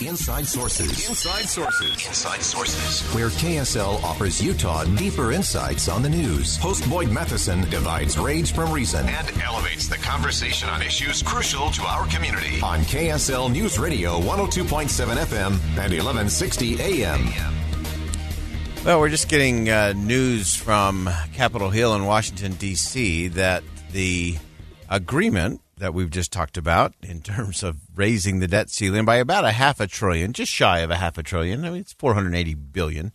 Inside Sources. Inside Sources. Inside Sources. Where KSL offers Utah deeper insights on the news. Host Boyd Matheson divides rage from reason and elevates the conversation on issues crucial to our community. On KSL News Radio 102.7 FM and 1160 AM. Well, we're just getting uh, news from Capitol Hill in Washington, D.C., that the agreement that we've just talked about in terms of raising the debt ceiling by about a half a trillion, just shy of a half a trillion. I mean, it's 480 billion,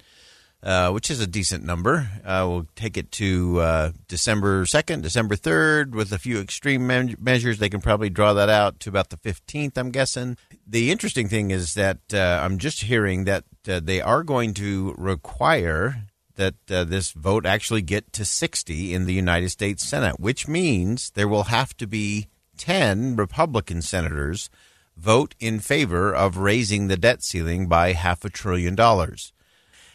uh, which is a decent number. Uh, we'll take it to uh, December 2nd, December 3rd, with a few extreme me- measures. They can probably draw that out to about the 15th, I'm guessing. The interesting thing is that uh, I'm just hearing that uh, they are going to require that uh, this vote actually get to 60 in the United States Senate, which means there will have to be 10 Republican senators vote in favor of raising the debt ceiling by half a trillion dollars.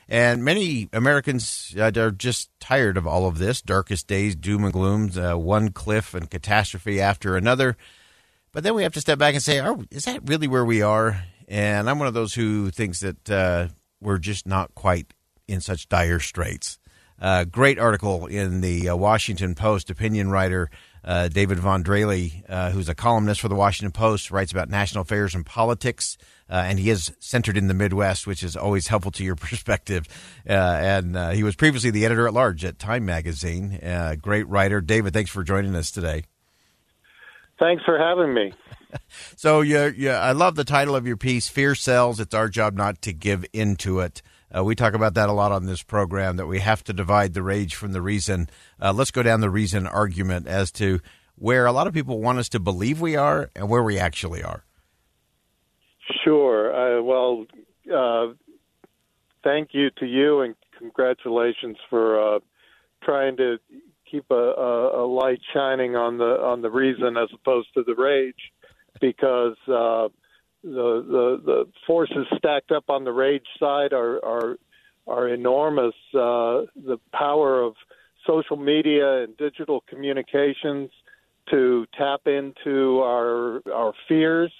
And many Americans uh, are just tired of all of this darkest days, doom and gloom, uh, one cliff and catastrophe after another. But then we have to step back and say, are, is that really where we are? And I'm one of those who thinks that uh, we're just not quite in such dire straits. Uh, great article in the uh, Washington Post. Opinion writer uh, David Von Drehle, uh, who's a columnist for the Washington Post, writes about national affairs and politics. Uh, and he is centered in the Midwest, which is always helpful to your perspective. Uh, and he was previously the editor at large at Time Magazine. great writer. David, thanks for joining us today. Thanks for having me. so, yeah, yeah, I love the title of your piece, Fear Sells. It's our job not to give into it. Uh, we talk about that a lot on this program that we have to divide the rage from the reason. Uh, let's go down the reason argument as to where a lot of people want us to believe we are and where we actually are. Sure. Uh, well, uh, thank you to you and congratulations for uh, trying to keep a, a, a, light shining on the on the reason as opposed to the rage, because uh, the the the forces stacked up on the rage side are are are enormous. Uh, the power of social media and digital communications to tap into our our fears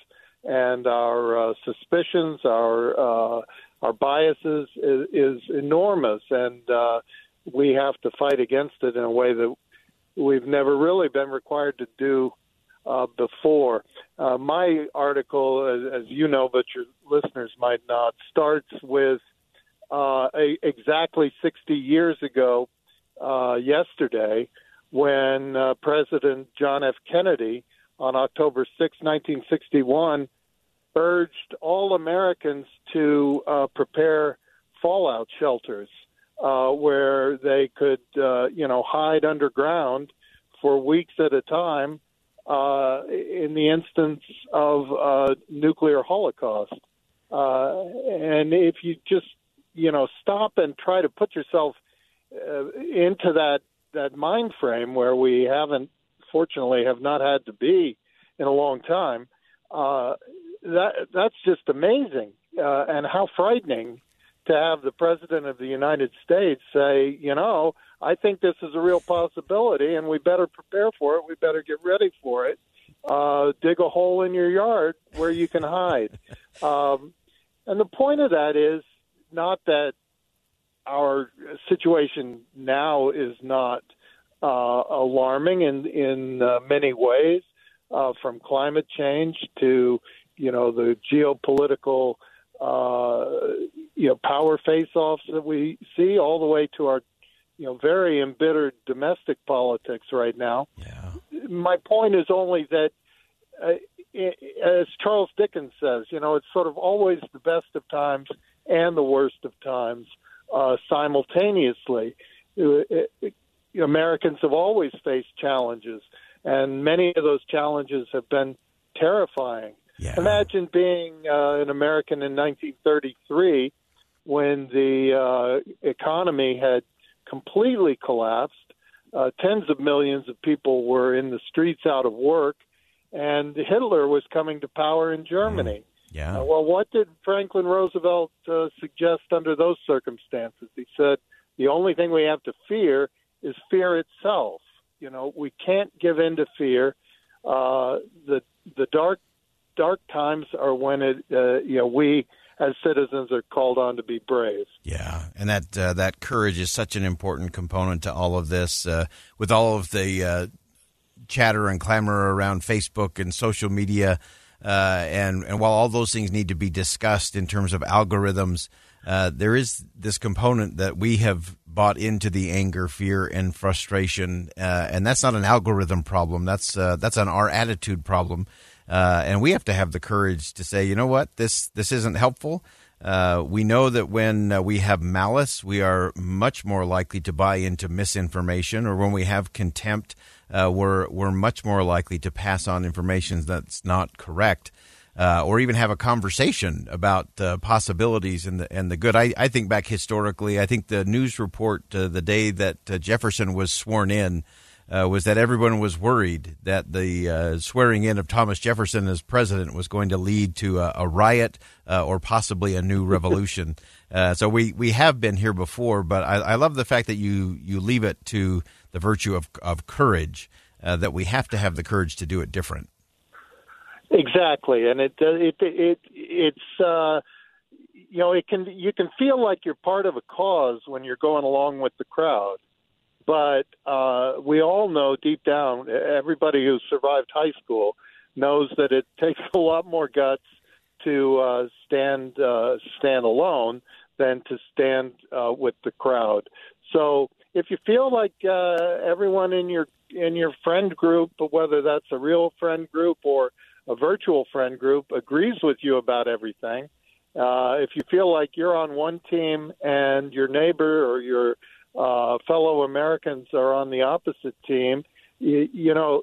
and our uh, suspicions, our uh, our biases is, is enormous, and uh, we have to fight against it in a way that we've never really been required to do uh, before. Uh, my article, as, as, you know, but your listeners might not, starts with uh, a, exactly 60 years ago uh, yesterday when uh, President John F. Kennedy, on October 6, 1961, urged all Americans to uh, prepare fallout shelters where they could, you know, hide underground for weeks at a time uh, in the instance of uh, nuclear holocaust. Uh, and if you just you know stop and try to put yourself uh, into that that mind frame where we haven't, fortunately, have not had to be in a long time, uh, that that's just amazing uh, and how frightening to have the president of the United States say, you know, I think this is a real possibility, and we better prepare for it. We better get ready for it. Uh, dig a hole in your yard where you can hide. Um, and the point of that is not that our situation now is not uh, alarming in in uh, many ways, uh, from climate change to you know the geopolitical uh, you know power face-offs that we see, all the way to our you know very embittered domestic politics right now. Yeah. My point is only that. Uh, as Charles Dickens says, you know, it's sort of always the best of times and the worst of times uh, simultaneously. Uh, Americans have always faced challenges, and many of those challenges have been terrifying. Yeah. Imagine being uh, an American in 1933 when the uh, economy had completely collapsed. Uh, tens of millions of people were in the streets out of work, and Hitler was coming to power in Germany. Mm. Yeah. Uh, well, what did Franklin Roosevelt uh, suggest under those circumstances? He said the only thing we have to fear is fear itself. You know, we can't give in to fear. Uh, the the dark dark times are when it uh, you know we as citizens are called on to be brave. Yeah, and that uh, that courage is such an important component to all of this. Uh, with all of the uh, chatter and clamor around Facebook and social media, uh, and and while all those things need to be discussed in terms of algorithms, uh, there is this component that we have bought into the anger, fear, and frustration, uh, and that's not an algorithm problem. That's uh, that's an our attitude problem, uh, and we have to have the courage to say, you know what, this this isn't helpful. Uh, we know that when uh, we have malice, we are much more likely to buy into misinformation, or when we have contempt, uh, we're we're much more likely to pass on information that's not correct, uh, or even have a conversation about uh, possibilities and the and the good. I, I think back historically, I think the news report the day that Jefferson was sworn in uh, was that everyone was worried that the uh, swearing in of Thomas Jefferson as president was going to lead to a, a riot uh, or possibly a new revolution. Uh, so we, we have been here before, but I, I, love the fact that you, you leave it to the virtue of, of courage, uh, that we have to have the courage to do it different. Exactly, and it it it it's uh, you know it can you can feel like you're part of a cause when you're going along with the crowd but uh, we all know deep down, everybody who's survived high school knows that it takes a lot more guts to uh, stand uh, stand alone than to stand uh, with the crowd. So if you feel like uh, everyone in your in your friend group, whether that's a real friend group or a virtual friend group, agrees with you about everything, uh, if you feel like you're on one team and your neighbor or your uh, fellow Americans are on the opposite team, you, you know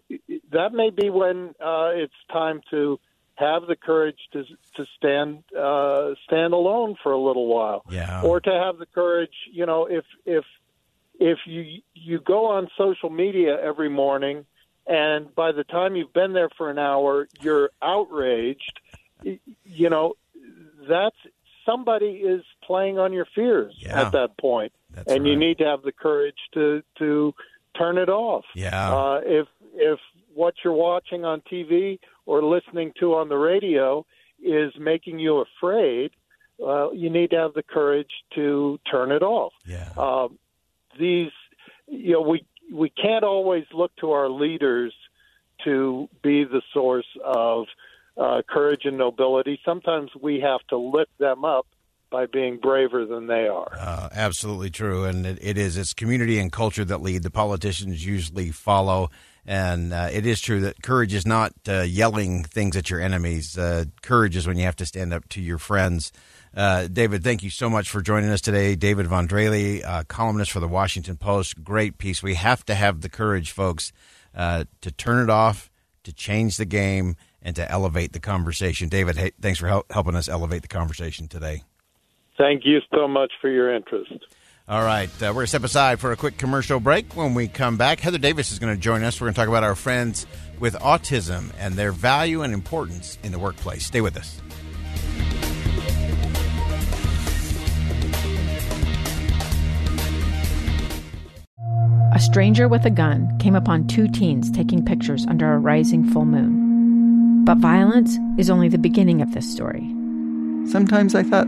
that may be when uh, it's time to have the courage to to stand uh, stand alone for a little while, yeah. or to have the courage. You know, if if if you you go on social media every morning, and by the time you've been there for an hour, you're outraged. You know, that's somebody is playing on your fears yeah. at that point. That's and right. you need to have the courage to to turn it off. Yeah. Uh, if if what you're watching on TV or listening to on the radio is making you afraid, uh, you need to have the courage to turn it off. Yeah. Um, these, you know, we we can't always look to our leaders to be the source of uh, courage and nobility. Sometimes we have to lift them up by being braver than they are. Uh, absolutely true, and it, it is. It's community and culture that lead. The politicians usually follow, and uh, it is true that courage is not uh, yelling things at your enemies. Uh, courage is when you have to stand up to your friends. Uh, David, thank you so much for joining us today. David Von Drehle, uh, columnist for the Washington Post. Great piece. We have to have the courage, folks, to turn it off, to change the game, and to elevate the conversation. David, hey, thanks for help, helping us elevate the conversation today. Thank you so much for your interest. All right, uh, we're going to step aside for a quick commercial break. When we come back, Heather Davis is going to join us. We're going to talk about our friends with autism and their value and importance in the workplace. Stay with us. A stranger with a gun came upon two teens taking pictures under a rising full moon. But violence is only the beginning of this story. Sometimes I thought,